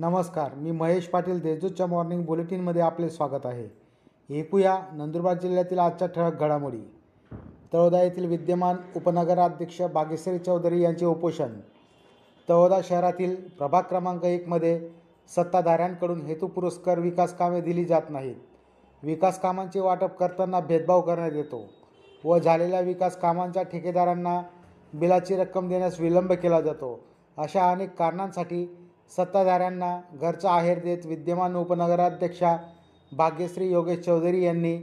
नमस्कार मी महेश पाटील देशदूतच्या मॉर्निंग बुलेटिनमध्ये आपले स्वागत आहे. ऐकूया नंदुरबार जिल्ह्यातील आजच्या ठळक घडामोडी. तळोदा येथील विद्यमान उपनगराध्यक्ष बागेश्वरी चौधरी यांचे उपोषण. तळोदा शहरातील प्रभाग क्रमांक एकमध्ये सत्ताधाऱ्यांकडून हेतू पुरस्कार विकास कामे दिली जात नाहीत. विकास कामांचे वाटप करताना भेदभाव करण्यात येतो व झालेल्या विकास कामांच्या ठेकेदारांना बिलाची रक्कम देण्यास विलंब केला जातो अशा अनेक कारणांसाठी सत्ताधाऱ्यांना घरचा आहेर देत विद्यमान उपनगराध्यक्षा भाग्यश्री योगेश चौधरी यांनी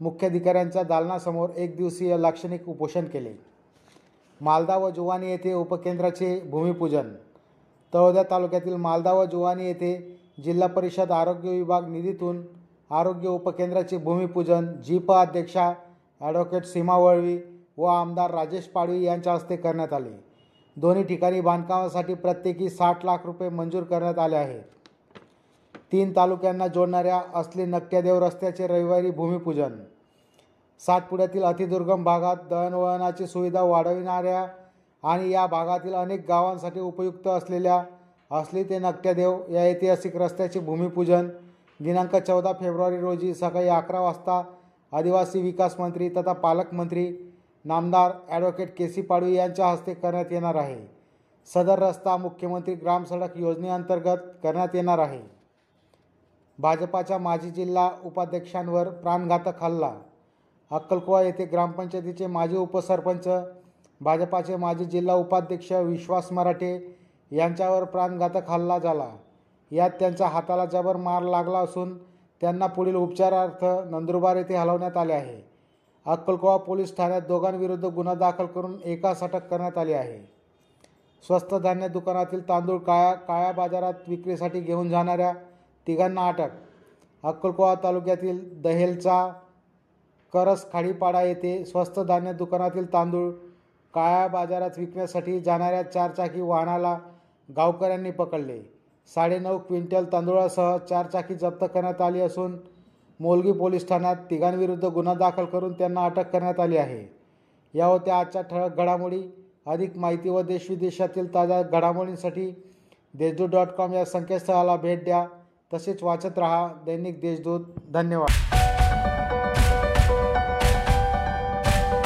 मुख्याधिकाऱ्यांच्या दालनासमोर एक दिवसीय लाक्षणिक उपोषण केले. मालदा व जुवानी येथे उपकेंद्राचे भूमिपूजन. तळोद्या तालुक्यातील मालदा व जुवानी येथे जिल्हा परिषद आरोग्य विभाग निधीतून आरोग्य उपकेंद्राचे भूमिपूजन जीप अध्यक्षा ॲडव्होकेट सीमा वळवी व आमदार राजेश पाडवी यांच्या हस्ते करण्यात आले. दोन्ही ठिकाणी बांधकामासाठी प्रत्येकी साठ लाख रुपये मंजूर करण्यात आले आहेत. तीन तालुक्यांना जोडणाऱ्या असली नक्क्यादेव रस्त्याचे रविवारी भूमिपूजन. सातपुड्यातील अतिदुर्गम भागात दळणवळणाची सुविधा वाढविणाऱ्या आणि या भागातील अनेक गावांसाठी उपयुक्त असलेल्या असली ते नक्क्यादेव या ऐतिहासिक रस्त्याचे भूमिपूजन दिनांक चौदा फेब्रुवारी रोजी सकाळी अकरा वाजता आदिवासी विकास मंत्री तथा पालकमंत्री नामदार ॲडव्होकेट के सी पाडवी यांच्या हस्ते करण्यात येणार आहे. सदर रस्ता मुख्यमंत्री ग्राम सडक योजनेअंतर्गत करण्यात येणार आहे. भाजपाच्या माजी जिल्हा उपाध्यक्षांवर प्राणघातक हल्ला. अक्कलकोवा येथे ग्रामपंचायतीचे माजी उपसरपंच भाजपाचे माजी जिल्हा उपाध्यक्ष विश्वास मराठे यांच्यावर प्राणघातक हल्ला झाला. यात त्यांच्या हाताला जबर मार लागला असून त्यांना पुढील उपचारार्थ नंदुरबार येथे हलवण्यात आले आहे. अक्कलकोवा पोलीस ठाण्यात दोघांविरुद्ध गुन्हा दाखल करून एकास अटक करण्यात आली आहे. स्वस्त धान्य दुकानातील तांदूळ काळ्या काळ्या बाजारात विक्रीसाठी घेऊन जाणाऱ्या तिघांना अटक. अक्कलकोवा तालुक्यातील दहेलचा करस खाडीपाडा येथे स्वस्त धान्य दुकानातील तांदूळ काळ्या बाजारात विकण्यासाठी जाणाऱ्या चारचाकी वाहनाला गावकऱ्यांनी पकडले. साडेनऊ क्विंटल तांदूळासह चारचाकी जप्त करण्यात आली असून मोलगी पोलीस ठाण्यात तिघांविरुद्ध गुन्हा दाखल करून त्यांना अटक करण्यात आली आहे. या होत्या आजच्या ठळक घडामोडी. अधिक माहिती व देशविदेशातील ताज्या घडामोडींसाठी देशदूत डॉट कॉम या संकेतस्थळाला भेट द्या. तसेच वाचत रहा दैनिक देशदूत. धन्यवाद.